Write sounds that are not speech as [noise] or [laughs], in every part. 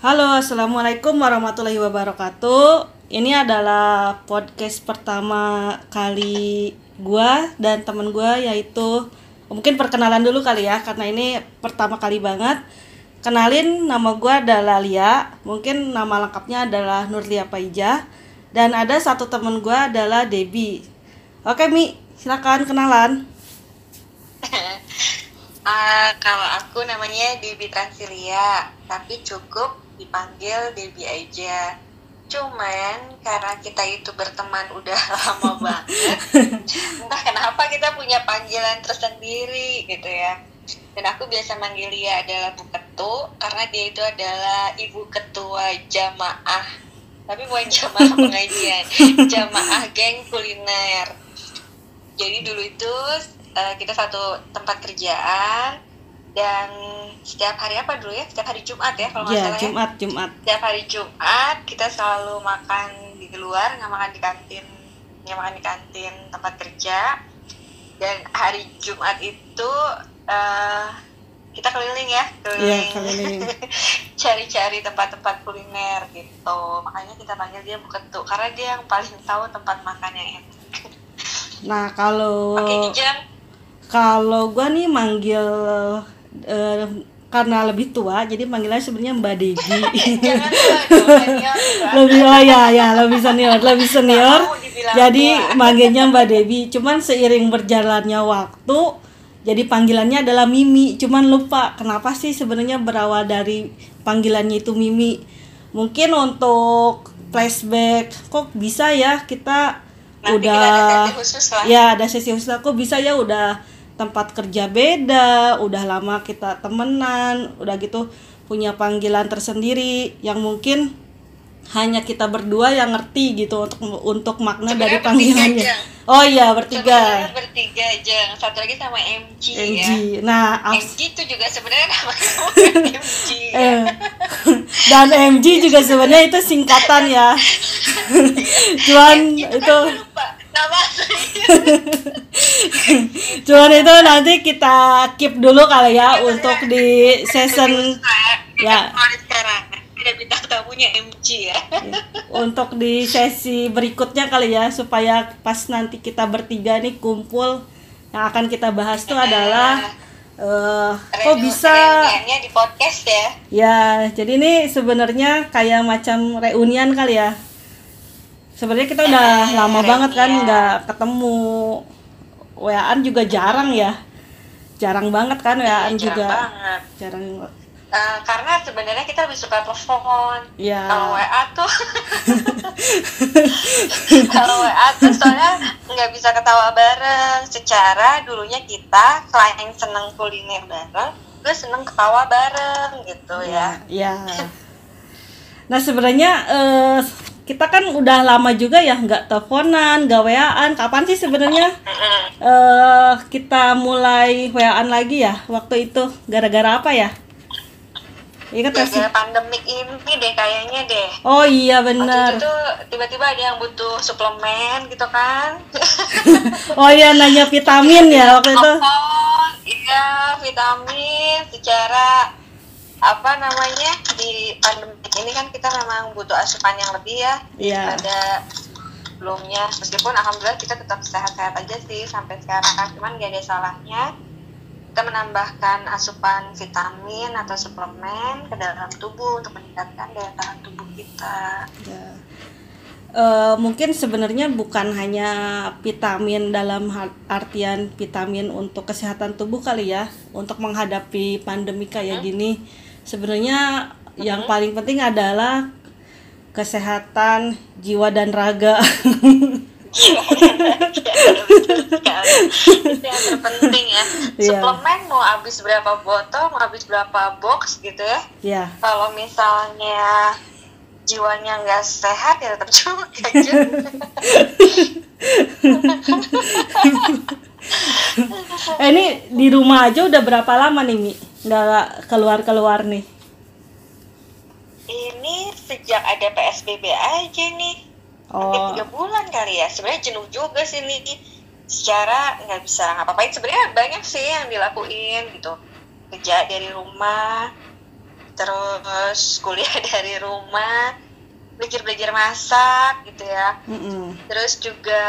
Halo, assalamualaikum warahmatullahi wabarakatuh. Ini adalah podcast pertama kali gua dan temen gua yaitu mungkin perkenalan dulu kali ya karena ini pertama kali banget. Kenalin nama gua adalah Lia, mungkin nama lengkapnya adalah Nurlia Paijah dan ada satu temen gua adalah Debbie. Oke Mi, silakan kenalan. [laughs] Ah, kalau aku namanya Debbie Transilia, tapi cukup dipanggil Debbie aja. Cuman karena kita itu berteman udah [laughs] lama banget, entah kenapa kita punya panggilan tersendiri gitu ya. Dan aku biasa manggil dia adalah Bu Ketu karena dia itu adalah ibu ketua jamaah. Tapi bukan [laughs] jamaah pengajian, jamaah geng kuliner. Jadi dulu itu eh, kita satu tempat kerjaan dan setiap hari apa dulu ya? Setiap hari Jumat ya kalau nggak Ya, salah ya Jumat, Jumat. setiap hari Jumat kita selalu makan di luar nggak makan di kantin nggak makan di kantin tempat kerja dan hari Jumat itu eh, kita keliling ya Iya, keliling. [laughs] cari-cari tempat-tempat kuliner gitu makanya kita panggil dia bukan tuh karena dia yang paling tahu tempat makan yang enak Nah, kalau Kalau gua nih manggil eh, karena lebih tua, jadi manggilnya sebenarnya Mbak juga. [laughs] [laughs] lebih oh ya ya lebih senior, lebih senior. Jadi manggilnya Mbak Debbie. Cuman seiring berjalannya waktu, jadi panggilannya adalah Mimi. Cuman lupa kenapa sih sebenarnya berawal dari panggilannya itu Mimi. Mungkin untuk flashback, kok bisa ya kita Nanti udah kita ada sesi khusus lah ya ada sesi khusus aku bisa ya udah tempat kerja beda udah lama kita temenan udah gitu punya panggilan tersendiri yang mungkin hanya kita berdua yang ngerti gitu untuk untuk makna dari Sebenarnya bertiga, panggilannya. oh iya bertiga. Sebenarnya bertiga aja. Satu lagi sama MG, MG ya. Nah MG itu juga sebenarnya [laughs] namanya MG ya. eh, dan MG juga sebenarnya itu singkatan ya. [laughs] Cuman MG itu itu kan lupa nama. [laughs] [laughs] cuman itu nanti kita keep dulu kali ya untuk di season ya. ya mulai sekarang. Ada bintang tamunya MG ya. Untuk di sesi berikutnya kali ya supaya pas nanti kita bertiga nih kumpul yang akan kita bahas tuh adalah eh kok bisa reuniannya di podcast ya. Ya jadi ini sebenarnya kayak macam reunian kali ya. Sebenarnya kita udah Eh, lama banget kan nggak ketemu waan juga jarang ya. Jarang banget kan waan jarang juga. banget. Jarang. Eh, karena sebenarnya kita lebih suka telepon. Ya kalau WA tuh [laughs] kalau WA tuh soalnya nggak bisa ketawa bareng. Secara dulunya kita selain seneng kuliner bareng gue seneng ketawa bareng gitu ya. Ya. Nah sebenarnya eh, kita kan udah lama juga ya nggak teleponan, nggak waan. Kapan sih sebenarnya eh kita mulai waan lagi ya? Waktu itu gara-gara apa ya? Ingat gak sih? gara-gara pandemik ini deh kayaknya deh Oh iya waktu benar. itu tiba-tiba ada yang butuh suplemen gitu kan [laughs] Oh iya nanya vitamin ya waktu itu. Oh, iya vitamin secara apa namanya di pandemi ini kan kita memang butuh asupan yang lebih ya Iya. daripada sebelumnya. Meskipun alhamdulillah kita tetap sehat-sehat aja sih sampai sekarang. Cuman gak ada salahnya kita menambahkan asupan vitamin atau suplemen ke dalam tubuh untuk meningkatkan daya tahan tubuh kita. Ya. Eh, mungkin sebenarnya bukan hanya vitamin dalam artian vitamin untuk kesehatan tubuh kali ya untuk menghadapi pandemi kayak gini. Sebenarnya yang paling penting adalah kesehatan jiwa dan raga. [laughs] Itu yang terpenting ya. Iya. suplemen mau habis berapa botol mau habis berapa box gitu ya. Ya kalau misalnya jiwanya nggak sehat ya tetap juga aja. [laughs] Eh ini di rumah aja udah berapa lama nih mi? Nggak keluar keluar nih ini sejak ada psbb aja nih. Hampir oh. tiga bulan kali ya. Sebenarnya jenuh juga sih nih. Secara nggak bisa ngapa-ngapain. Sebenarnya banyak sih yang dilakuin gitu. Kerja dari rumah terus kuliah [laughs] dari rumah belajar belajar masak gitu ya. Mm-mm. terus juga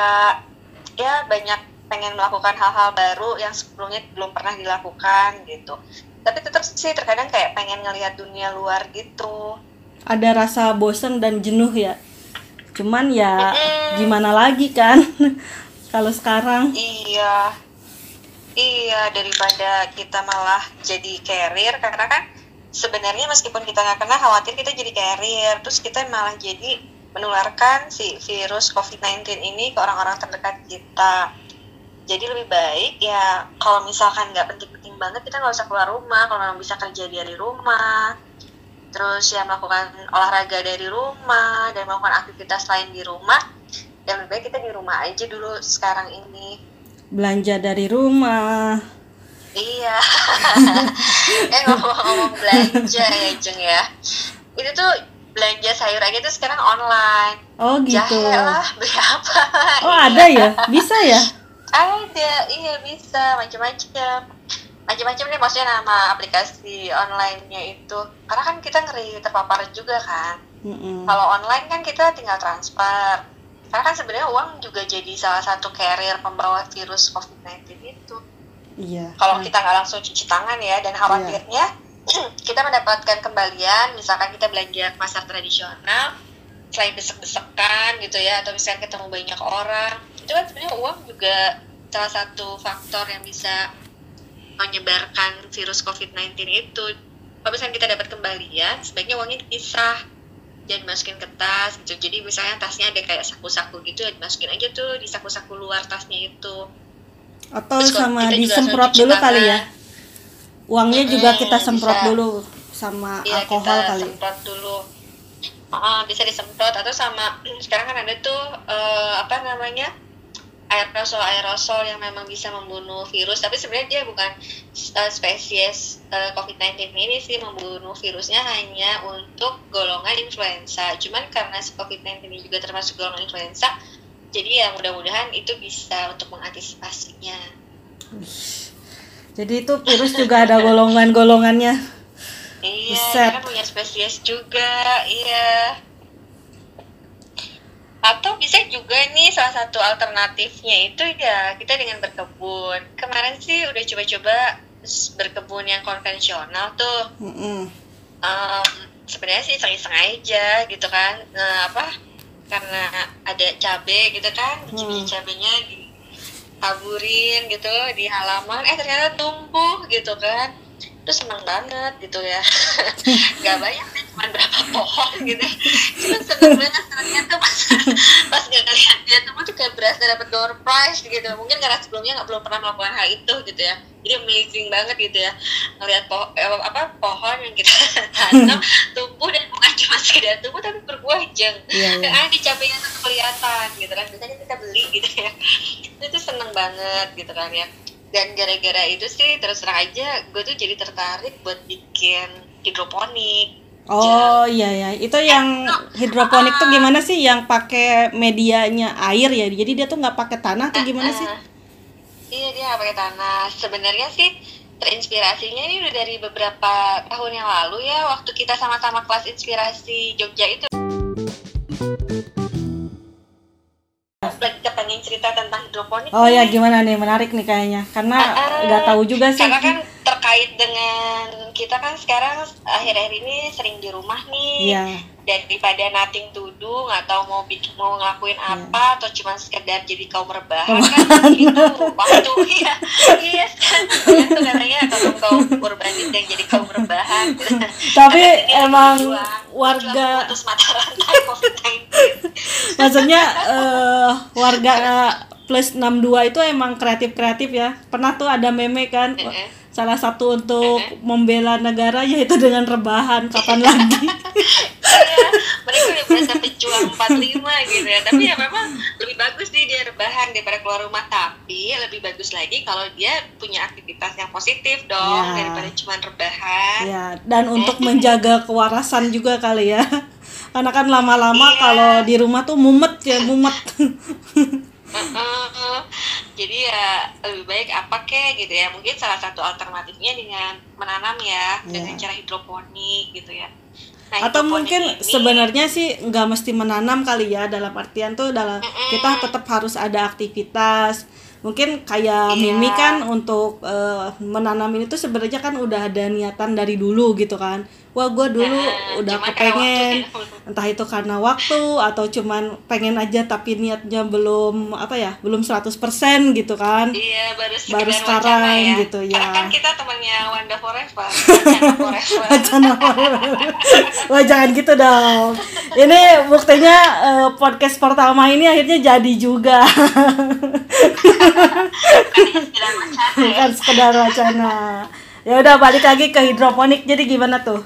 ya banyak pengen melakukan hal-hal baru yang sebelumnya belum pernah dilakukan gitu. Tapi tetap sih terkadang kayak pengen ngelihat dunia luar gitu ada rasa bosen dan jenuh ya. Cuman ya gimana lagi kan? [laughs] Kalau sekarang. Iya. Iya daripada kita malah jadi carrier karena kan sebenarnya meskipun kita nggak kena khawatir kita jadi carrier. Terus kita malah jadi menularkan si virus COVID-19 ini ke orang-orang terdekat kita. Jadi lebih baik ya kalau misalkan nggak penting-penting banget kita nggak usah keluar rumah. Kalau memang bisa kerja dari rumah terus ya melakukan olahraga dari rumah dan melakukan aktivitas lain di rumah ya lebih baik kita di rumah aja dulu sekarang ini. Belanja dari rumah. Iya. [laughs] Eh ngomong-ngomong belanja ya Jeng ya. Itu tuh belanja sayur aja tuh sekarang online. Oh gitu. Jahe lah [laughs] beli apa? Oh Iya. ada ya? Bisa ya? Ada iya bisa. Macam-macam macam-macam deh maksudnya nama aplikasi online-nya itu. Karena kan kita ngeri terpapar juga kan. Mm-mm. kalau online kan kita tinggal transfer. Karena kan sebenarnya uang juga jadi salah satu carrier pembawa virus COVID-19 itu. Iya. Kalau kita nggak langsung cuci tangan ya dan khawatirnya [clears throat] kita mendapatkan kembalian misalkan kita belanja ke pasar tradisional selain desek-desekan gitu ya atau misalnya ketemu banyak orang itu kan sebenarnya uang juga salah satu faktor yang bisa menyebarkan virus COVID-19 itu kalau misalnya kita dapat kembalian sebaiknya uangnya dipisah. Jangan masukin ke tas gitu. Jadi misalnya tasnya ada kayak saku-saku gitu ya dimasukin aja tuh di saku-saku luar tasnya itu. Atau Terus sama juga disemprot dulu cuci kali ya. tangan. uangnya juga Mm-mm, kita semprot bisa. dulu sama Iya alkohol kita kali. semprot dulu. Ah, bisa disemprot atau sama [clears throat] sekarang kan ada tuh eh, apa namanya aerosol aerosol yang memang bisa membunuh virus tapi sebenarnya dia bukan eh, spesies eh, COVID-19 ini sih membunuh virusnya hanya untuk golongan influenza cuman karena si COVID-19 ini juga termasuk golongan influenza jadi ya mudah-mudahan itu bisa untuk mengantisipasinya jadi itu virus juga ada golongan-golongannya Iya, Buset. karena punya spesies juga, iya. Atau bisa juga nih salah satu alternatifnya itu ya kita dengan berkebun. Kemarin sih udah coba-coba berkebun yang konvensional tuh. Mm-mm. Em, Sebenarnya sih iseng-iseng aja gitu kan. Nah, apa? Karena ada cabe gitu kan, biji-biji Hmm. cabenya ditaburin gitu di halaman. Eh ternyata tumbuh gitu kan terus seneng banget gitu ya. [laughs] Nggak banyak sih cuma berapa pohon gitu. Cuma seneng banget ternyata pas [laughs] pas nggak ngeliat dia tuh tuh kayak berasa dapat door prize gitu. Mungkin karena sebelumnya nggak belum pernah melakukan hal itu gitu ya. Jadi amazing banget gitu ya ngelihat pohon apa pohon yang kita [laughs] tanam tumbuh dan bukan cuma sekedar tumbuh tapi berbuah jeng Iya, iya. ah di cabenya tuh kelihatan gitu kan. Biasanya kita beli gitu ya. Itu seneng banget gitu kan ya dan gara-gara itu sih terus terang aja gue tuh jadi tertarik buat bikin hidroponik. Oh iya ya, itu yang hidroponik tuh gimana sih? Yang pakai medianya air ya, jadi dia tuh nggak pakai tanah tuh gimana sih? Ah, iya dia nggak pakai tanah. Sebenarnya sih terinspirasinya ini udah dari beberapa tahun yang lalu ya waktu kita sama-sama kelas inspirasi Jogja itu kepengen cerita tentang hidroponik Oh ya nih. gimana nih, menarik nih kayaknya, karena Ah, nggak tahu juga sih. karena kan terkait dengan kita kan sekarang akhir-akhir ini sering di rumah nih. Iya, daripada nothing to do nggak tahu mau bikin mau ngelakuin Iya. apa atau cuma sekedar jadi kaum rebahan kan [laughs] itu waktu iya. Iya kan? Itu katanya kaum kaum urbanis yang jadi kaum rebahan. [laughs] Tapi emang berjuang, warga, memutus mata rantai COVID-19. [laughs] Maksudnya eh, warga plus 62 itu emang kreatif-kreatif ya. Pernah tuh ada meme kan, Heeh. Salah satu untuk membela negara yaitu dengan rebahan. Kapan lagi? [laughs] Iya, mereka udah berasa pejuang 45 gitu ya tapi ya memang lebih bagus nih dia rebahan daripada keluar rumah tapi lebih bagus lagi kalau dia punya aktivitas yang positif dong Ya. daripada cuma rebahan ya, dan untuk menjaga kewarasan juga kali ya. Karena kan lama-lama Iya. kalau di rumah tuh mumet ya, mumet. Jadi ya lebih baik apa kek gitu ya mungkin salah satu alternatifnya dengan menanam ya Iya. dengan cara hidroponik gitu ya Nah, atau mungkin ini- sebenarnya sih nggak mesti menanam kali ya dalam artian tuh dalam Mm-mm. kita tetap harus ada aktivitas mungkin kayak Iya. Mimi kan untuk eh, menanam ini tuh sebenarnya kan udah ada niatan dari dulu gitu kan wah gue dulu Nah, udah kepengen waktunya- entah itu karena waktu atau cuman pengen aja tapi niatnya belum apa ya belum 100% gitu kan Iya, baru Baru sekarang ya. gitu, ya. Karena kan kita temannya [laughs] Wanda Forever, Wacana Forever. Wacana Wah jangan gitu dong Ini buktinya eh, podcast pertama ini akhirnya jadi juga ya. [laughs] Bukan sekedar wacana Ya udah balik lagi ke hidroponik Jadi gimana tuh?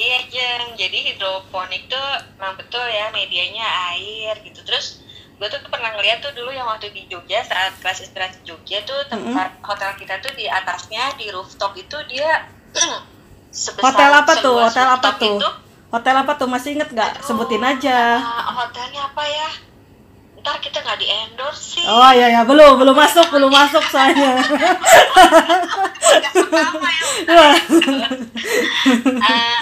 Iya, Jeng. Jadi hidroponik tuh memang betul ya medianya air gitu. Terus gue tuh pernah ngeliat tuh dulu yang waktu di Jogja saat kelas istirahat di Jogja tuh tempat hotel kita tuh di atasnya di rooftop itu dia [clears throat] sebesar Hotel apa tuh? Hotel apa tuh? itu, Hotel apa tuh? Masih inget gak? Aduh, Sebutin aja ah, hotelnya apa ya? Ntar kita nggak di endorse sih. Oh iya ya belum belum masuk belum masuk soalnya. [laughs] Pertama ya. Ah,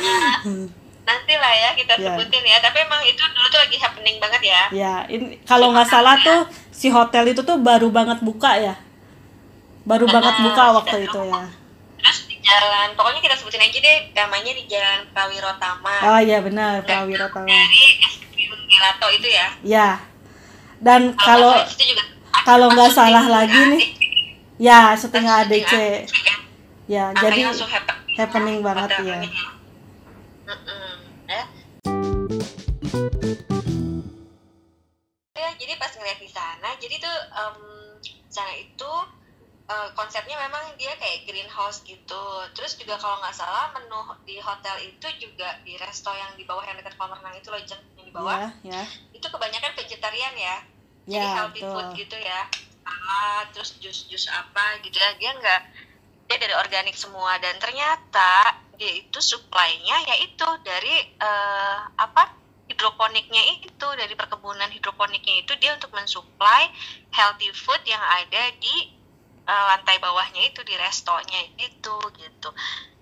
[laughs] nanti lah ya kita Ya. sebutin ya. Tapi emang itu dulu tuh lagi happening banget ya. ya ini kalau nggak salah tuh si hotel itu tuh baru banget buka ya. Baru banget buka waktu itu ya. Terus di jalan, pokoknya kita sebutin aja deh namanya di Jalan Prawirotama. Oh iya benar Prawiro tahu. Dari es krim gelato itu ya. Ya. Dan kalau kalau nggak salah lagi nih, ya Syuting ADC. Ya, jadi happening, happening banget ya. ya. Ya, jadi pas ngeliat di sana, jadi tuh em, sana itu eh, konsepnya memang dia kayak greenhouse gitu. Terus juga kalau nggak salah menu di hotel itu juga di resto yang di bawah yang dekat kolam renang itu loh yang di bawah ya, ya. Itu kebanyakan vegetarian ya. Jadi Ya, healthy betul. food gitu ya. Salad, terus jus-jus apa gitu ya. Dia nggak dia dari organik semua dan ternyata dia itu supply-nya yaitu dari eh, apa hidroponiknya itu dari perkebunan hidroponiknya itu dia untuk mensuplai healthy food yang ada di eh, lantai bawahnya itu di restonya itu gitu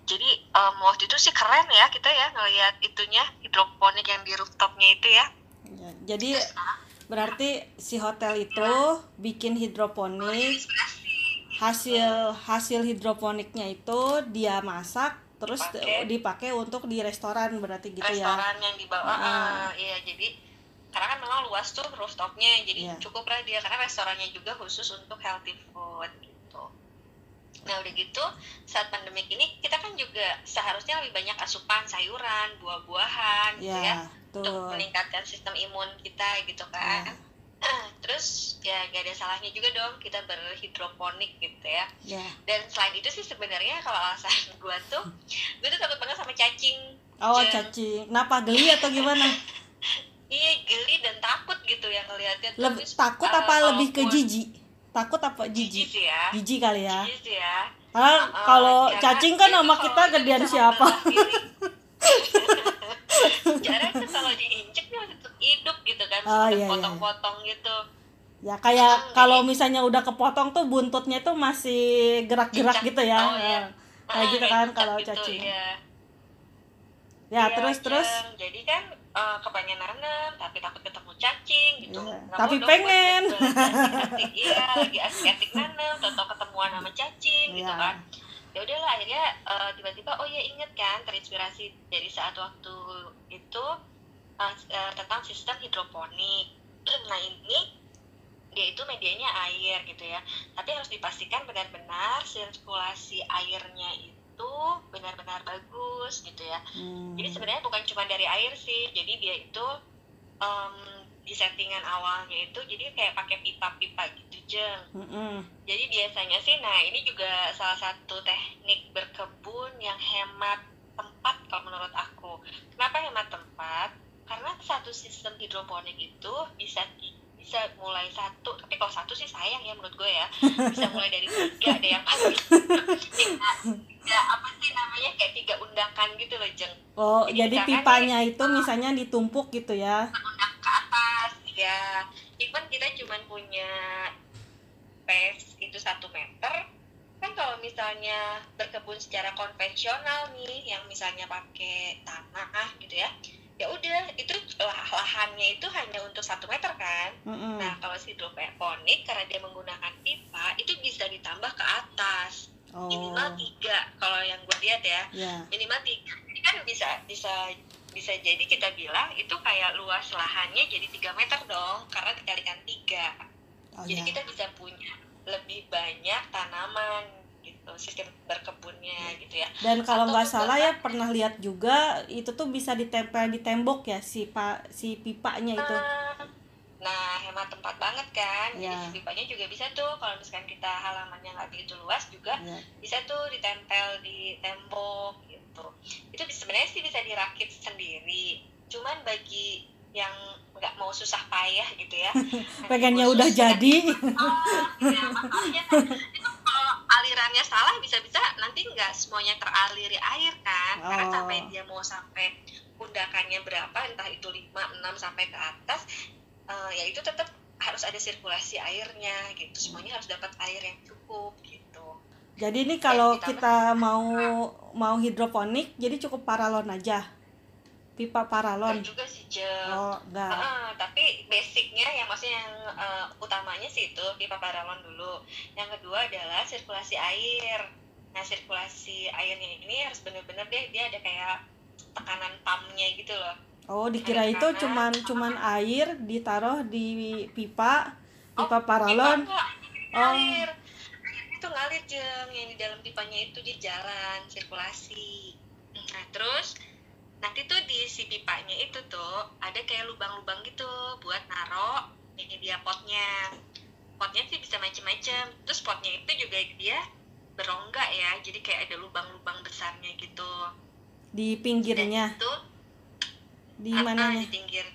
jadi em, waktu itu sih keren ya kita ya ngelihat itunya hidroponik yang di rooftopnya itu ya Ya, Jadi berarti si hotel itu bikin hidroponik hasil hasil hidroponiknya itu dia masak terus Pakai. dipakai untuk di restoran berarti gitu ya. restoran yang di bawah Ah. ah, iya jadi karena kan memang luas tuh rooftopnya jadi Iya. cukup lah dia karena restorannya juga khusus untuk healthy food nah udah gitu saat pandemik ini kita kan juga seharusnya lebih banyak asupan sayuran buah-buahan gitu ya Ya, untuk tuh. meningkatkan sistem imun kita gitu kan Ya, [clears throat] terus ya gak ada salahnya juga dong kita berhidroponik gitu ya ya. dan selain itu sih sebenarnya kalau alasan [laughs] gue tuh gue tuh takut banget sama cacing Oh, Jen. cacing. Kenapa geli atau gimana? [laughs] Iya geli dan takut gitu yang ngelihatnya tuh. Lebih takut eh, apa lebih ke jijik? Takut apa Jijik jijik? ya. Jijik kali ya. Jijik ya. Karena Eh, kalau cacing kan tuh kita gedean siapa? [laughs] Jarang kalau diinjek dia masih tetap hidup gitu kan, Oh, iya, iya. potong-potong gitu. Ya kayak kalau misalnya udah kepotong tuh buntutnya tuh masih gerak-gerak gitu ya. Oh, iya. Kayak Ah, gitu kayak kan kalau gitu, cacing. iya. Ya, Iya, terus terus Jeng. Jadi kan eh, kepengen nanam tapi takut ketemu cacing gitu. Iya, Nggak tapi pengen. asik-asik. Iya, lagi asik-asik nanam, atau ketemuan sama cacing gitu Iya. kan. Ya udahlah akhirnya eh, tiba-tiba oh ya inget kan terinspirasi dari saat waktu itu eh, eh, tentang sistem hidroponik. [clears throat] Nah ini dia itu medianya air gitu ya. Tapi harus dipastikan benar-benar sirkulasi airnya itu benar-benar bagus gitu ya. Hmm, Jadi sebenarnya bukan cuma dari air sih, jadi dia itu em, di settingan awalnya itu jadi kayak pakai pipa-pipa gitu jeng. mm-mm. Jadi biasanya sih, nah ini juga salah satu teknik berkebun yang hemat tempat kalau menurut aku. Kenapa hemat tempat? Karena satu sistem hidroponik itu bisa bisa mulai satu, tapi kalau satu sih sayang ya menurut gue ya. [laughs] Bisa mulai dari tiga ada yang pasti. [laughs] tiga, tiga apa sih namanya kayak tiga undakan gitu loh jeng. Oh, Jadi jadi pipanya itu misalnya ditumpuk gitu ya. undak ke atas ya even kita cuman punya space itu satu meter kan kalau misalnya berkebun secara konvensional nih yang misalnya pakai tanah gitu ya ya udah itu lah, lahannya itu hanya untuk satu meter kan? Mm-mm. nah kalau si hidroponik karena dia menggunakan pipa itu bisa ditambah ke atas. Oh. Minimal tiga kalau yang gue lihat ya. Ya. Minimal tiga. Ini kan bisa bisa bisa jadi kita bilang itu kayak luas lahannya jadi tiga meter dong karena dikalikan tiga. Oh jadi ya. kita bisa punya lebih banyak tanaman sistem berkebunnya gitu ya. Dan kalau nggak salah ya pernah lihat juga itu tuh bisa ditempel di tembok ya si pak si pipanya itu. Ah, nah hemat tempat banget kan. Jadi Ya. si pipanya juga bisa tuh kalau misalkan kita halamannya nggak begitu luas juga ya. bisa tuh ditempel di tembok gitu. Itu sebenarnya sih bisa dirakit sendiri. Cuman bagi yang nggak mau susah payah gitu ya [laughs] pengennya udah jadi. Oh, [laughs] ya, makanya itu kalau alirannya salah bisa-bisa nanti nggak semuanya teraliri air kan? Karena Oh. sampai dia mau sampai pundakannya berapa entah itu 5, 6 sampai ke atas eh, ya itu tetap harus ada sirkulasi airnya gitu. Semuanya harus dapat air yang cukup gitu. Jadi ini kalau ditambah- kita mau mau hidroponik jadi cukup paralon aja pipa paralon juga sih Jeng. oh enggak Ah, tapi basicnya yang maksudnya yang eh, utamanya sih itu pipa paralon dulu. Yang kedua adalah sirkulasi air. Nah sirkulasi airnya ini harus bener-bener deh dia ada kayak tekanan pumpnya gitu loh. oh dikira itu Karena- cuman cuman air ditaruh di pipa pipa Oh, paralon Pipa Oh. Air itu ngalir jeng yang di dalam pipanya itu dia jalan sirkulasi. Nah terus nanti tuh di si pipanya itu tuh ada kayak lubang-lubang gitu buat naro ini dia potnya. Potnya sih bisa macem-macem. Terus potnya itu juga dia berongga ya, jadi kayak ada lubang-lubang besarnya gitu. di Dan pinggirnya itu di Ah, ah, mananya di pinggir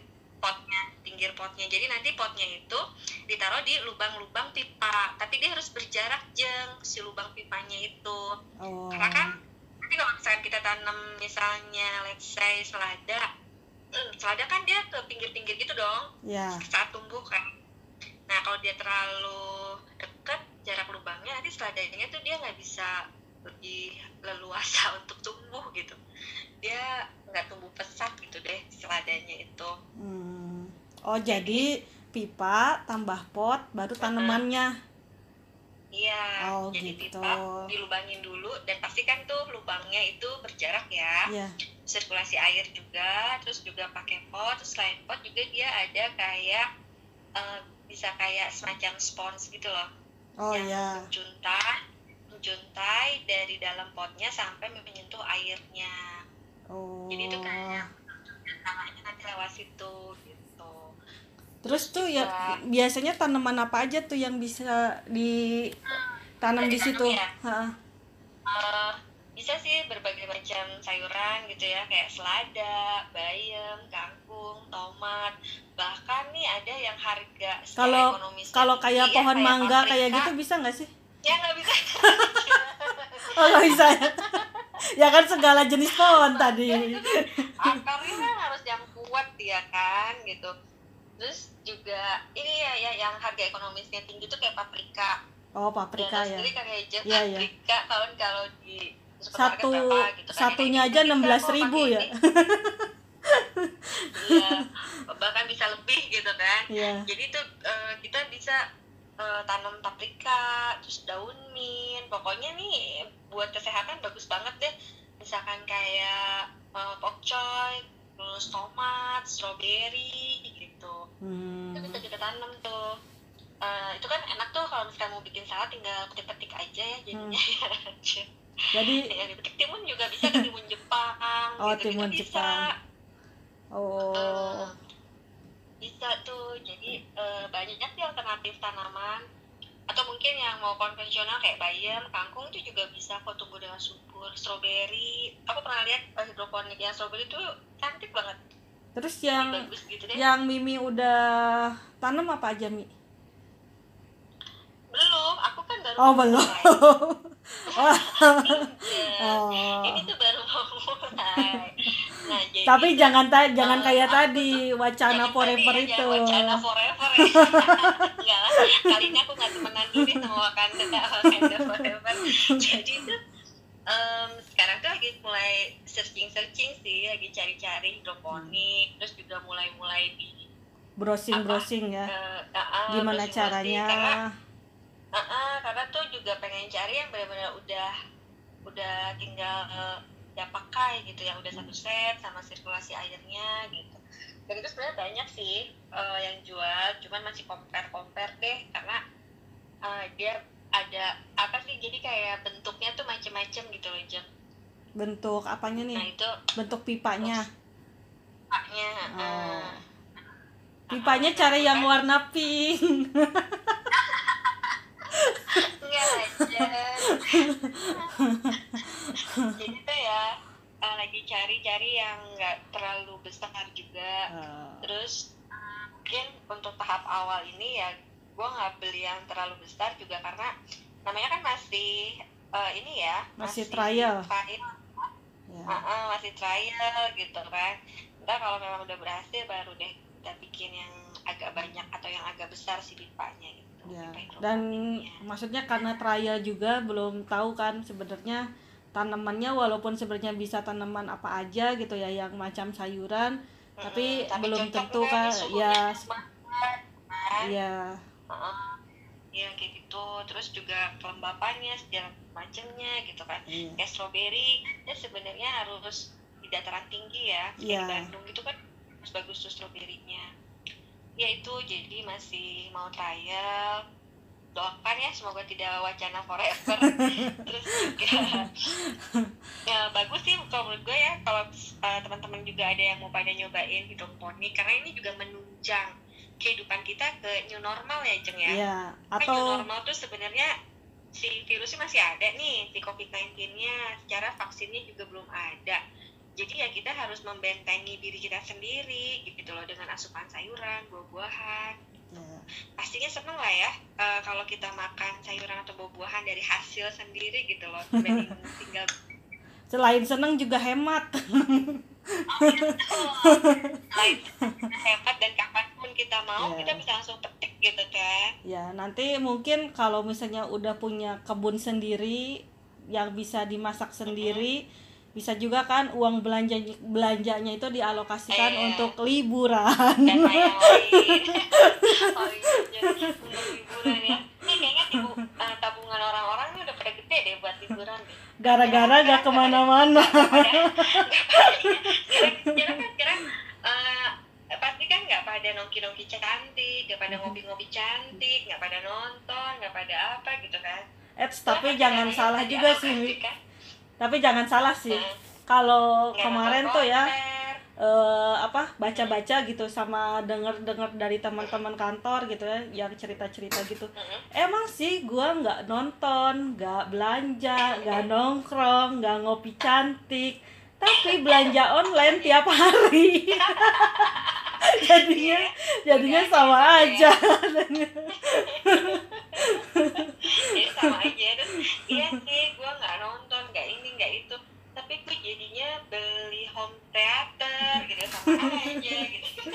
potnya pinggir potnya jadi nanti potnya itu ditaruh di lubang-lubang pipa tapi dia harus berjarak jeng si lubang pipanya itu oh karena kan nanti kalau misalnya kita tanam misalnya let's say selada hmm, selada kan dia ke pinggir-pinggir gitu dong. Ya. Saat tumbuh kan. Nah kalau dia terlalu dekat jarak lubangnya nanti seladanya tuh dia nggak bisa lebih leluasa [laughs] untuk tumbuh gitu. Dia nggak tumbuh pesat gitu deh seladanya itu. Hmm. Oh jadi pipa tambah pot baru tanamannya. Iya Oh, jadi gitu. pipa dilubangin dulu dan pastikan tuh lubangnya itu berjarak ya Iya. sirkulasi air juga terus juga pakai pot terus selain pot juga dia ada kayak eh, bisa kayak semacam spons gitu loh Oh yang iya. menjuntai menjuntai dari dalam potnya sampai menyentuh airnya Oh. jadi itu kayak tanahnya nanti lewat situ gitu Terus tuh ya juga- biasanya tanaman apa aja tuh yang bisa ditanam di situ? Ya? Ha. Eh, bisa sih berbagai macam sayuran gitu ya kayak selada, bayam, kangkung, tomat bahkan nih ada yang harga Kalau kalau kayak ya, pohon mangga paprika. kayak gitu bisa nggak sih? ya nggak bisa [laughs] Oh nggak bisa ya? [laughs] ya kan segala jenis pohon tadi. akarnya kan harus yang kuat ya kan gitu terus juga ini ya, ya yang harga ekonomisnya tinggi tuh kayak paprika Oh paprika Dan ya. sendiri kayak aja Iya, iya. paprika kalau kalau di Satu berapa gitu kan. satunya aja enam belas ribu ya. [laughs] Iya, bahkan bisa lebih gitu kan. Iya. Jadi tuh eh, kita bisa eh, tanam paprika, terus daun mint. Pokoknya nih buat kesehatan bagus banget deh. Misalkan kayak eh, pokcoy, terus tomat, stroberi gitu. Hmm. Itu bisa kita tanam tuh. Eh, itu kan enak tuh kalau misalkan mau bikin salad tinggal petik-petik aja ya jadinya. [laughs] Jadi [laughs] ya dipetik timun juga bisa kan timun Jepang. Oh, gitu-gitu timun bisa. Jepang. oh. Eh, bisa tuh. Jadi eh, banyak sih alternatif tanaman. Atau mungkin yang mau konvensional kayak bayam kangkung itu juga bisa kok tumbuh dengan subur. Stroberi. Aku pernah lihat eh, hidroponik yang stroberi itu cantik banget terus yang bagus gitu deh yang Mimi udah tanam apa aja Mi? belum aku kan baru Oh belum. [laughs] oh. Iya. oh. ini tuh baru mau mulai nah [laughs] jadi tapi itu, jangan ta jangan eh, kayak tadi wacana forever tadi ya, itu Wacana forever ya. [laughs] Enggak lah. Kali ini aku nggak temenan dulu sama Wakanda Wakanda forever. Jadi tuh em, sekarang tuh lagi mulai searching searching sih, lagi cari-cari hidroponik, terus juga mulai-mulai di browsing browsing ya? eh, ah, ah, gimana browsing-browsing. caranya? Karena, ah, ah, karena tuh juga pengen cari yang benar-benar udah udah tinggal eh, ya pakai gitu yang udah satu set sama sirkulasi airnya gitu. Dan itu sebenarnya banyak sih eh, yang jual cuman masih compare compare deh karena eh, dia ada apa sih? Jadi kayak bentuknya tuh macem-macem gitu loh Jeng. bentuk apanya nah nih itu bentuk pipanya. Paknya Oh. pipanya cari yang warna pink. Enggak aja jadi tuh ya eh, lagi cari-cari yang nggak terlalu besar juga. Eh, terus mungkin untuk tahap awal ini ya gue nggak beli yang terlalu besar juga karena namanya kan masih eh, ini ya Masih trial. trial. ya. Ah, ah, masih trial gitu kan ntar kalau memang udah berhasil baru deh kita bikin yang agak banyak atau yang agak besar si pipanya gitu Ya, pipa dan hidroponiknya. maksudnya karena trial juga belum tahu kan sebenarnya tanamannya walaupun sebenarnya bisa tanaman apa aja gitu ya yang macam sayuran tapi Mm-mm, belum tentu kan, nih suhunya ya, pas ya ya kayak gitu. Terus juga kelembapannya segala macamnya gitu kan. Iya. kayak strawberry ya sebenarnya harus di dataran tinggi ya Kayak Iya. di Bandung itu kan bagus bagus tuh strawberry-nya ya itu jadi masih mau trial doakan ya semoga tidak wacana forever. [laughs] Terus juga ya bagus sih kalau menurut gue ya kalau uh, teman-teman juga ada yang mau pada nyobain hidroponik karena ini juga menunjang kehidupan kita ke new normal ya Jeng ya? Iya, kan new atau normal tuh sebenarnya si virusnya masih ada nih si COVID-19-nya secara vaksinnya juga belum ada. Jadi ya kita harus membentengi diri kita sendiri gitu loh dengan asupan sayuran buah-buahan. Ya, pastinya seneng lah ya eh, kalau kita makan sayuran atau buah-buahan dari hasil sendiri gitu loh [laughs] tinggal selain seneng juga hemat. [laughs] lain hemat dan kapan pun kita mau Iya. kita bisa langsung petik gitu kan Ya, nanti mungkin kalau misalnya udah punya kebun sendiri yang bisa dimasak sendiri, bisa juga kan uang belanja belanjanya itu dialokasikan Iya. untuk liburan. dan [laughs] lain-lain oh iya untuk liburan ya ini kayaknya tibu, eh, tabungan orang-orang ini udah pada gede deh buat liburan Gara-gara gak ke mana-mana. sekarang [laughs] kan eh, pasti kan nggak pada nongki-nongki cantik nggak pada ngopi-ngopi cantik nggak pada nonton nggak pada apa gitu kan Eits, tapi Soalnya jangan salah juga sih. Kan. Tapi jangan salah sih. Nah, Kalau kemarin tuh ya eh apa baca-baca gitu sama denger-denger dari teman-teman kantor gitu ya yang cerita-cerita gitu. Mm-mm. Emang sih gua nggak nonton, nggak belanja, nggak nongkrong, nggak ngopi cantik, tapi belanja online tiap hari. [laughs] [laughs] jadinya jadinya [laughs] sama aja. jadi sama aja. Terus iya sih gue nggak nonton nggak ini nggak itu. Tapi gue jadinya beli home theater gitu sama aja gitu. [laughs]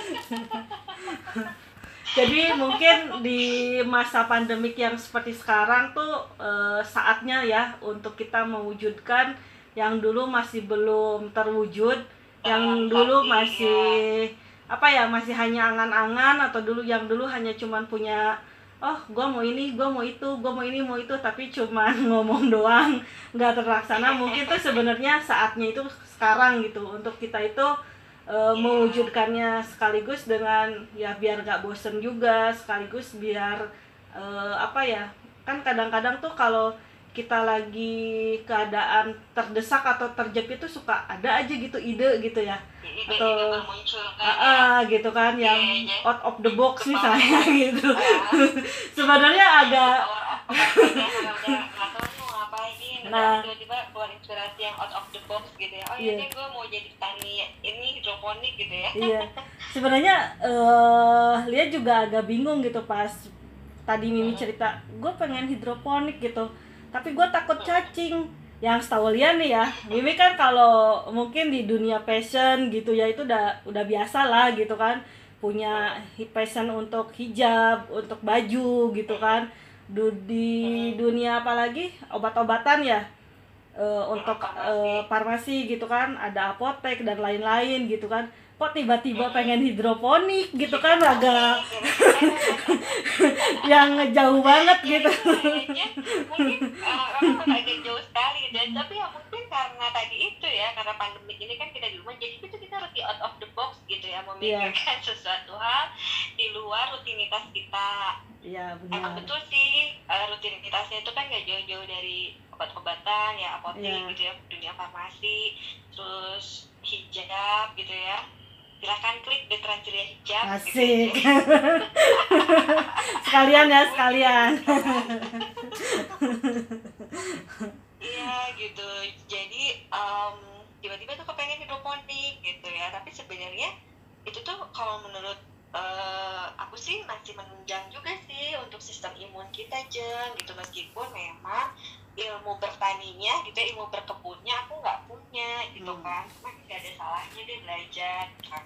Jadi mungkin di masa pandemik yang seperti sekarang tuh eh, saatnya ya untuk kita mewujudkan yang dulu masih belum terwujud, yang dulu Vaksin, masih apa ya masih hanya angan-angan atau dulu yang dulu hanya cuman punya oh gua mau ini, gua mau itu, gua mau ini, mau itu tapi cuman [laughs] ngomong doang nggak terlaksana. Mungkin tuh sebenarnya saatnya itu sekarang gitu untuk kita itu eh, mewujudkannya sekaligus dengan ya biar gak bosen juga sekaligus biar eh, apa ya kan kadang-kadang tuh kalau kita lagi keadaan terdesak atau terjepit tuh suka ada aja gitu ide gitu ya ide Atau- ide memunculkan ah, ah, gitu kan yang Iya, iya. out of the box Kepala. misalnya gitu Ah. sebenarnya agak Nah. nah tiba-tiba keluar inspirasi yang out of the box gitu ya oh Iya. iya deh gue mau jadi petani ini hidroponik gitu ya iya sebenarnya eh Lia juga agak bingung gitu pas tadi Mimi cerita gue pengen hidroponik gitu tapi gue takut cacing. Yang setahu lian nih ya Mimi kan kalau mungkin di dunia fashion gitu ya itu udah udah biasa lah gitu kan. Punya passion untuk hijab untuk baju gitu kan. Du- di dunia apalagi obat-obatan ya. Eh, untuk eh, farmasi gitu kan. Ada apotek dan lain-lain gitu kan kok tiba-tiba pengen hidroponik gitu kan agak [laughs] yang jauh banget gitu. kayaknya mungkin uh, orang agak jauh sekali. Dan tapi ya mungkin karena tadi itu ya karena pandemi ini kan kita di rumah jadi itu kita harus out of the box gitu ya memikirkan sesuatu hal di luar rutinitas kita. Ya emang benar betul sih uh, rutinitasnya itu kan gak jauh-jauh dari obat-obatan ya apotek Iya. gitu ya dunia farmasi terus hijab gitu ya silakan klik the Transilia hijab asik gitu [laughs] sekalian ya sekalian Iya gitu. Jadi em, tiba-tiba tuh kepengen hidroponik gitu ya. Tapi sebenarnya itu tuh kalau menurut eh, aku sih masih menunjang juga sih untuk sistem imun kita jeng gitu meskipun memang ilmu bertaninya gitu ya, ilmu berkebunnya aku nggak punya gitu Hmm. kan cuma nggak ada salahnya deh belajar kan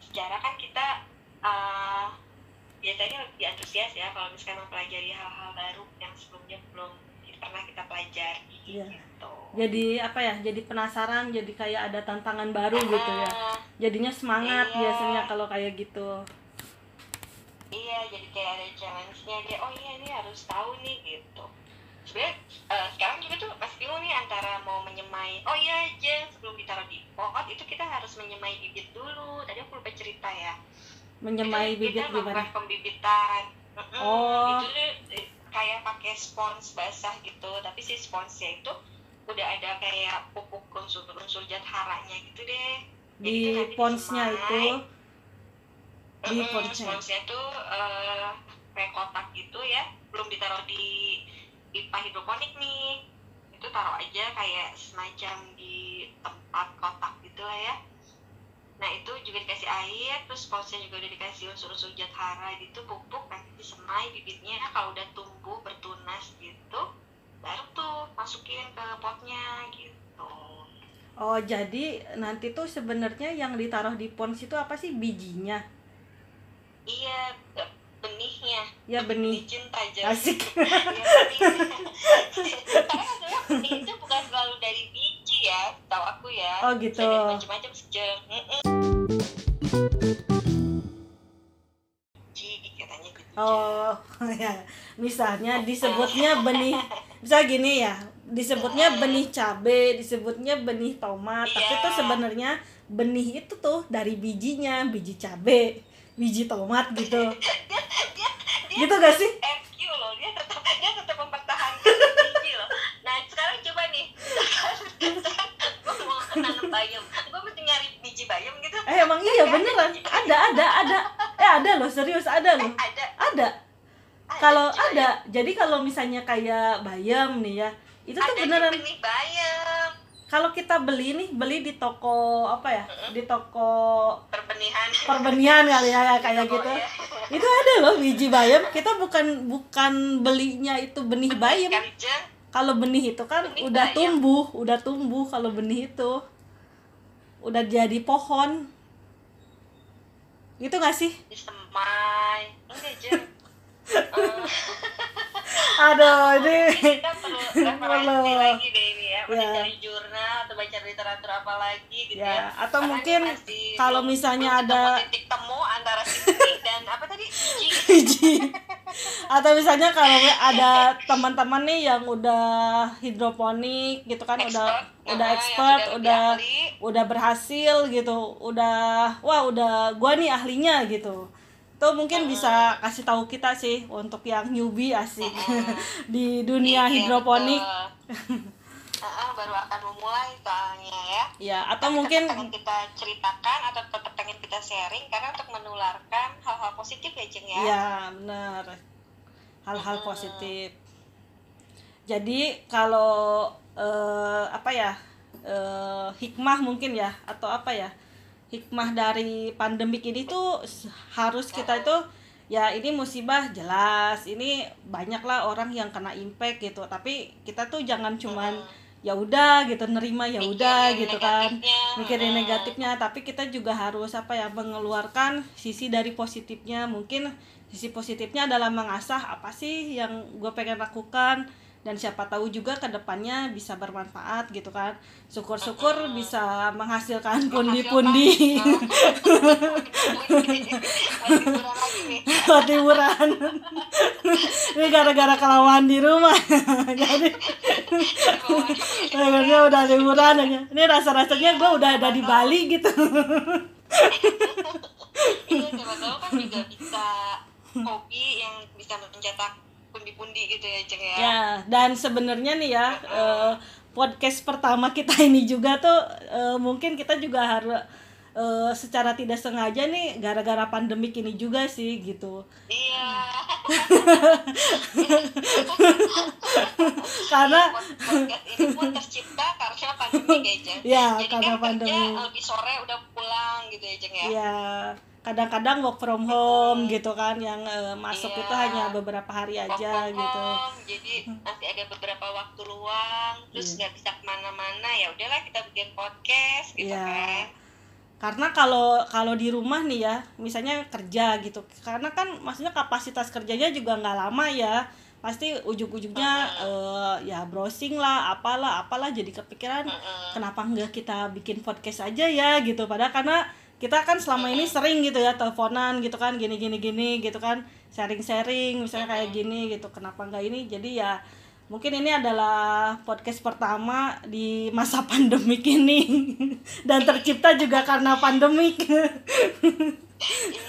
secara kan kita eh, biasanya lebih antusias ya kalau misalkan mempelajari hal-hal baru yang sebelumnya belum pernah kita pelajari Iya. gitu. jadi apa ya jadi penasaran jadi kayak ada tantangan baru gitu ya jadinya semangat Iya. biasanya kalau kayak gitu iya, jadi kayak ada challenge-nya dia. Oh iya ini harus tahu nih gitu. Sebenarnya eh, sekarang juga tuh masih bingung nih antara mau menyemai. Oh iya aja sebelum ditaruh di pot itu kita harus menyemai bibit dulu. Tadi aku lupa cerita ya. menyemai Itu bibit kita gimana pembibitan. Oh. Itu eh, kayak pakai spons basah gitu, tapi si sponsnya itu udah ada kayak pupuk unsur-unsur zat haranya gitu deh. Jadi di itu nanti ponsnya disemai. itu di ponsnya sponsnya tuh eh, kayak kotak gitu ya, belum ditaruh di pipa hidroponik nih. Itu taruh aja kayak semacam di tempat kotak gitu lah ya. Nah itu juga dikasih air, terus sponsnya juga udah dikasih unsur-unsur zat hara gitu, pupuk nanti disemai bibitnya. Kalau udah tumbuh bertunas gitu, baru tuh masukin ke potnya gitu. oh jadi nanti tuh sebenarnya yang ditaruh di pons itu apa sih bijinya Iya, benihnya. ya benih cinta aja. asik Iya, benih. Karena sebenarnya benih itu bukan selalu dari biji ya, tahu aku ya. Oh, gitu. Macam-macam sejak. Katanya gitu. Oh, [laughs] ya. Misalnya disebutnya benih bisa gini ya, disebutnya benih cabe, disebutnya benih tomat, tapi Iya. tuh sebenarnya benih itu tuh dari bijinya, biji cabe, biji tomat gitu. [laughs] Dia, Gitu gak sih? FQ loh, dia tetap dia tetap mempertahankan [laughs] biji loh. Nah sekarang coba nih, [laughs] gue mau nanam bayam, gue mesti nyari biji bayam gitu. Eh emang iya beneran, ada ada ada. Eh ada loh, serius ada loh. Ada, Ada. Kalau ada, jadi kalau misalnya kayak bayam nih ya, itu tuh ada beneran di benih bayam kalau kita beli nih, beli di toko apa ya? Di toko perbenihan perbenihan kali ya ya, kayak Toko, gitu. ya. Itu ada loh biji bayam. Kita bukan bukan belinya itu benih bayam. Kalau benih itu kan Benih udah bayam. tumbuh, udah tumbuh kalau benih itu. Udah jadi pohon. Gitu gak sih? disemai [laughs] Eh, Aduh, ini kita perlu referensi lagi deh ini ya mesti Ya. cari jurnal atau baca literatur apa lagi gitu ya, ya. atau Karena mungkin kalau misalnya ada titik temu antara sini dan apa tadi? Biji [laughs] atau misalnya kalau ada teman-teman nih yang udah hidroponik gitu kan udah Expert. udah Nah, yang expert sudah lebih udah ahli. udah berhasil gitu udah wah udah gua nih ahlinya gitu. Tuh mungkin bisa kasih tahu kita sih untuk yang newbie asik [laughs] di dunia Iya, hidroponik [laughs] Ah, baru akan memulai soalnya ya. Ya atau Tapi mungkin tetap pengen kita ceritakan atau tetap pengen kita sharing karena untuk menularkan hal-hal positif ya Jeng ya. Ya benar. Hal-hal Mm-mm. positif. Jadi kalau eh, apa ya eh, hikmah mungkin ya atau apa ya hikmah dari pandemik ini tuh harus kita itu ya ini musibah jelas ini banyaklah orang yang kena impact gitu. Tapi kita tuh jangan cuman ya udah gitu nerima ya udah gitu kan. mikirin Hmm. negatifnya tapi kita juga harus apa ya mengeluarkan sisi dari positifnya. Mungkin sisi positifnya adalah mengasah apa sih yang gue pengen lakukan dan siapa tahu juga ke depannya bisa bermanfaat gitu kan. Syukur-syukur bisa menghasilkan pundi-pundi. [laughs] buat liburan ini gara-gara kelamaan di rumah. [laughs] Jadi akhirnya udah liburan aja ini rasa-rasanya gue udah ada di Bali gitu. Iya, siapa tahu kan juga bisa hobi yang bisa mencetak pundi-pundi gitu ya, Ceng ya. ya dan sebenarnya nih ya eh, podcast pertama kita ini juga tuh eh, mungkin kita juga harus eh, secara tidak sengaja nih gara-gara pandemik ini juga sih gitu Iya. [laughs] karena podcast ini pun tercipta karena pandemi ya, Ceng. Ya, Jadi karena kan pandemi. lebih sore udah pulang gitu ya, Ceng ya. ya kadang-kadang work from home gitu kan yang eh, masuk Iya. itu hanya beberapa hari Work aja from gitu home, jadi nanti ada beberapa waktu luang terus Iya. nggak bisa ke mana-mana ya udahlah kita bikin podcast gitu Iya. kan karena kalau kalau di rumah nih ya misalnya kerja gitu karena kan maksudnya kapasitas kerjanya juga nggak lama ya pasti ujung-ujungnya eh, ya browsing lah apalah apalah jadi kepikiran Mm-mm. kenapa nggak kita bikin podcast aja ya gitu padahal karena kita kan selama ini sering gitu ya teleponan gitu kan gini gini gini gitu kan sharing sharing misalnya kayak gini gitu kenapa nggak ini? Jadi ya mungkin ini adalah podcast pertama di masa [laughs] pandemik ini. Dan tercipta juga karena pandemik.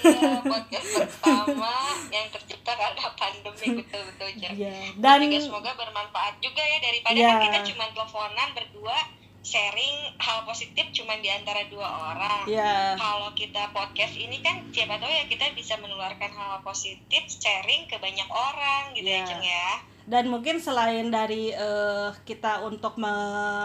Iya podcast pertama yang tercipta karena pandemi betul betul. Iya, dan juga semoga bermanfaat juga ya daripada kan kita cuma teleponan berdua sharing hal positif cuma di antara dua orang. Ya kalau kita podcast ini kan siapa tahu ya kita bisa menularkan hal positif sharing ke banyak orang gitu Iya. ya Ceng ya. Dan mungkin selain dari eh, kita untuk me-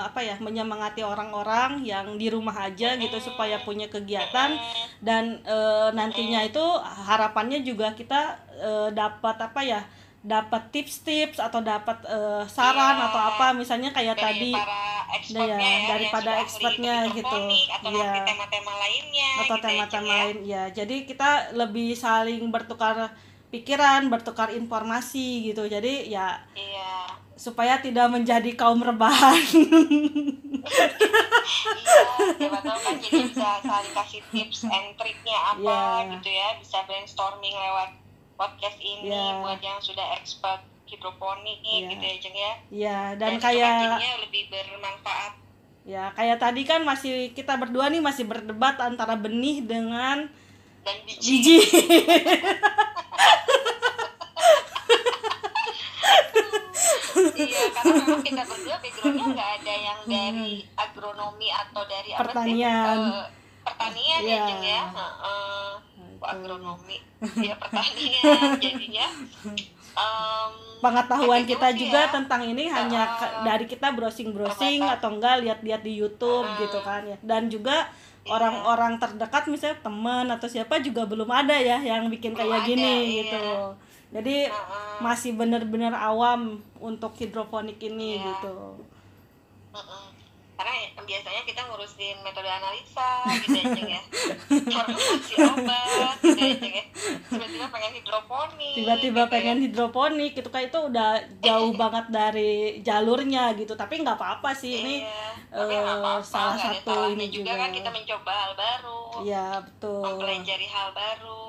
apa ya menyemangati orang-orang yang di rumah aja gitu supaya punya kegiatan dan eh, nantinya itu harapannya juga kita eh, dapat apa ya dapat tips-tips atau dapat eh, saran Iya. atau apa misalnya kayak dari tadi para expertnya ya, ya, daripada expertnya gitu. atau Iya. nanti tema-tema lainnya atau gitu ya, tema-tema ya. lain ya jadi kita lebih saling bertukar pikiran bertukar informasi gitu jadi ya iya supaya tidak menjadi kaum rebahan iya siapa tahu kan jadi bisa saling kasih tips and triknya apa Iya. gitu ya bisa brainstorming lewat podcast ini Iya. buat yang sudah expert hidroponik Iya. gitu ya Ceng ya ya dan kan kayak lebih bermanfaat ya kayak tadi kan masih kita berdua nih masih berdebat antara benih dengan dan biji, biji [laughs] iya karena memang kita berdua backgroundnya nggak ada yang dari agronomi atau dari apa sih? Pertanian. Eh, pertanian ya Iya. Jeng ya Heeh. Gitu. Agronomi ya pertanian jadinya em, pengetahuan kita juga ya, tentang ini hanya ke- dari kita browsing-browsing Terbatas. atau enggak lihat-lihat di YouTube Hmm. gitu kan ya dan juga Iya. orang-orang terdekat misalnya teman atau siapa juga belum ada ya yang bikin Belum kayak ada, gini iya. gitu jadi Heeh. masih bener-bener awam untuk hidroponik ini Iya. gitu Mm-mm. Karena ya- biasanya kita ngurusin metode analisa gitu ya Ceng ya formulasi obat gitu ya Ceng ya tiba-tiba pengen hidroponik tiba-tiba gitu pengen ya. hidroponik gitu kan itu udah jauh [laughs] banget dari jalurnya gitu tapi nggak apa-apa sih ini Iya, tapi eh, nggak apa-apa, salah satu ini juga, juga. kan kita mencoba hal baru ya betul mempelajari hal baru.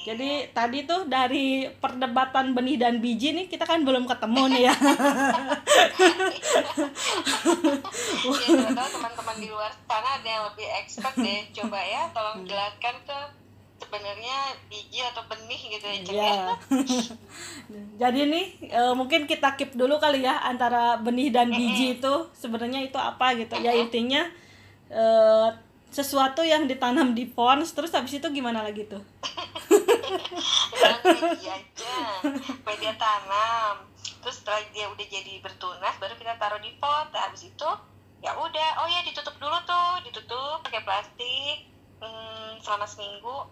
Jadi tadi tuh dari perdebatan benih dan biji nih kita kan belum ketemu nih ya. ya tahu teman-teman di luar sana ada yang lebih expert deh coba ya Hmm. tolong jelaskan tuh sebenarnya biji atau benih gitu ya Ceng ya ya. Jadi nih eh, mungkin kita keep dulu kali ya antara benih dan biji itu sebenarnya itu apa gitu. Ya intinya eh, sesuatu yang ditanam di pons terus habis itu gimana lagi tuh? [laughs] Media aja media tanam terus setelah dia udah jadi bertunas baru kita taruh di pot Nah, habis itu ya udah oh ya ditutup dulu tuh ditutup pakai plastik hmm, selama seminggu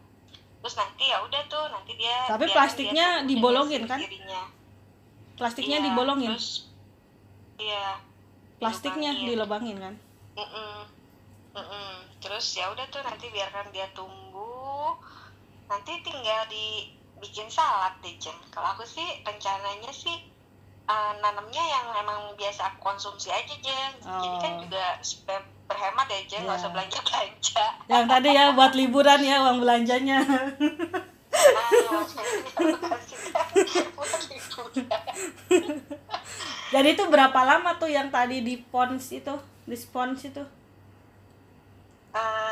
terus nanti ya udah tuh nanti dia Tapi plastiknya dia dibolongin, kan? sendirinya. Plastiknya Iya, dibolongin. terus iya plastiknya dilubangin. dilebangin kan Mm-mm. Mm-mm. Terus ya udah tuh nanti biarkan dia tumbuh. Nanti tinggal dibikin salad deh, Jen. Kalau aku sih rencananya sih eh, nanamnya yang emang biasa aku konsumsi aja, Jen. Jadi kan Oh. juga supaya berhemat ya, Jen. Nggak Iya. usah belanja-belanja. yang tadi ya buat liburan ya uang belanjanya [laughs] jadi itu berapa lama tuh yang tadi di pons itu di spons itu lama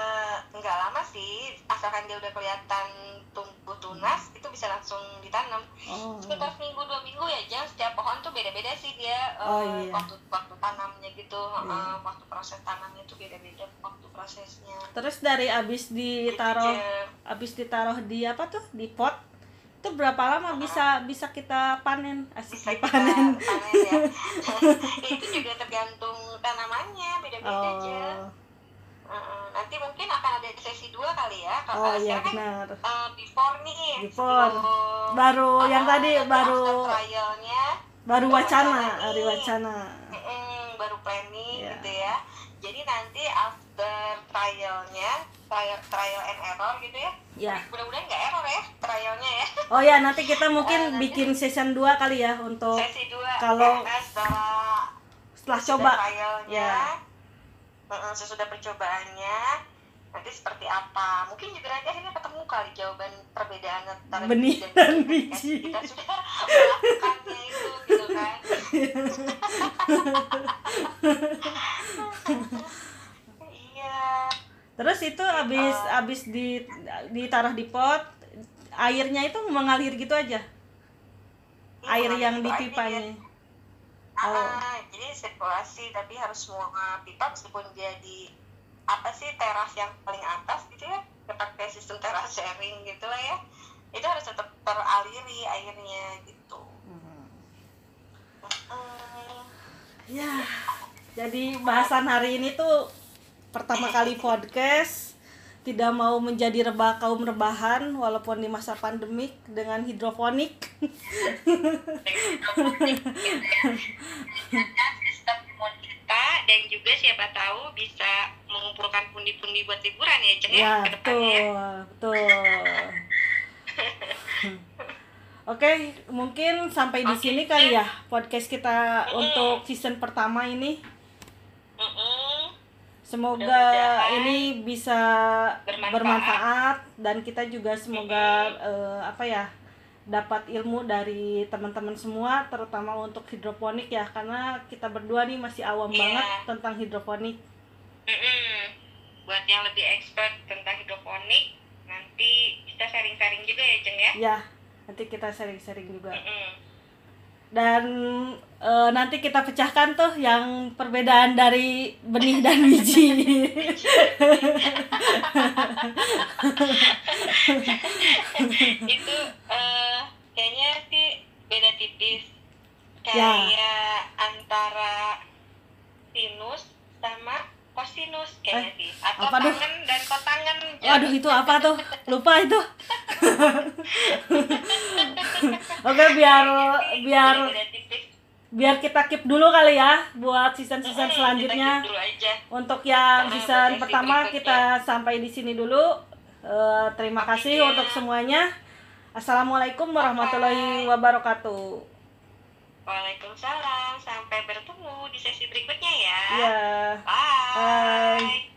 sih, asalkan dia udah kelihatan tumbuh tunas, itu bisa langsung ditanam. oh. Sekitar seminggu dua minggu ya jang setiap pohon tuh beda-beda sih dia eh, Oh, iya. waktu waktu tanamnya gitu Iya. eh, waktu proses tanamnya tuh beda-beda waktu prosesnya. Terus dari abis ditaruh Gitu, abis ditaruh di apa tuh? Di pot itu berapa lama bisa bisa kita panen? Asik bisa [laughs] kita dipanen. panen ya. [laughs] Itu juga tergantung tanamannya beda-beda aja oh nanti mungkin akan ada sesi dua kali ya. Oh kalau iya sekarang kan benar. eh, before nih. Before. sebelum- baru yang Ah, tadi baru trialnya. baru wacana hari wacana. Mm-mm, baru planning Iya. gitu ya. Jadi nanti after trialnya trial trial and error gitu ya. Ya mudah-mudahan nggak error ya trialnya ya. Oh ya nanti kita [laughs] mungkin nanti- bikin season 2 kali ya untuk sesi dua kalau- karena setelah setelah sesudah coba. trialnya. Ya. Sesudah percobaannya nanti seperti apa? Mungkin juga nanti akhirnya ketemu kali jawaban perbedaan antara Benih dan biji. kita sudah melakukannya itu gitu kan? Iya. Terus itu abis abis di ditaruh di pot airnya itu mengalir gitu aja? Iya, air yang gitu di pipanya Oh. Ah, jadi sirkulasi tapi harus semua pipa meskipun dia di apa sih teras yang paling atas gitu ya pakai sistem teras sharing gitu lah ya itu harus tetap teraliri airnya gitu Hmm. Hmm, Ya, jadi bahasan hari ini tuh pertama kali podcast tidak mau menjadi rebah kaum rebahan walaupun di masa pandemik dengan hidroponik. sistem imun kita dan juga siapa tahu bisa mengumpulkan pundi-pundi buat liburan ya Ceng ya ya, betul, betul. Oke, mungkin sampai di sini kali ya podcast kita untuk season pertama ini. Mm-mm. Semoga ini bisa bermanfaat. bermanfaat dan kita juga semoga eh, apa ya dapat ilmu dari teman-teman semua terutama untuk hidroponik ya karena kita berdua nih masih awam Iya. banget tentang hidroponik. Mm-mm. Buat yang lebih expert tentang hidroponik, nanti kita sharing-sharing juga ya, Ceng ya. Ya, nanti kita sharing-sharing juga. Mm-mm. Dan eh, nanti kita pecahkan tuh yang perbedaan dari benih dan biji. Itu eh, kayaknya sih beda tipis. Ya. Kayak antara sinus sama kosinus kayaknya sih. Atau Eh, apa tuh? tangan dan kotangan. Ceng. Waduh itu apa tuh? Lupa itu. [laughs] Oke biar biar biar kita keep dulu kali ya buat season-season selanjutnya. Untuk yang season pertama kita sampai di sini dulu. Eh, terima kasih untuk semuanya. Assalamualaikum warahmatullahi wabarakatuh. Waalaikumsalam. Sampai bertemu di sesi berikutnya ya. Ya. Bye. Bye.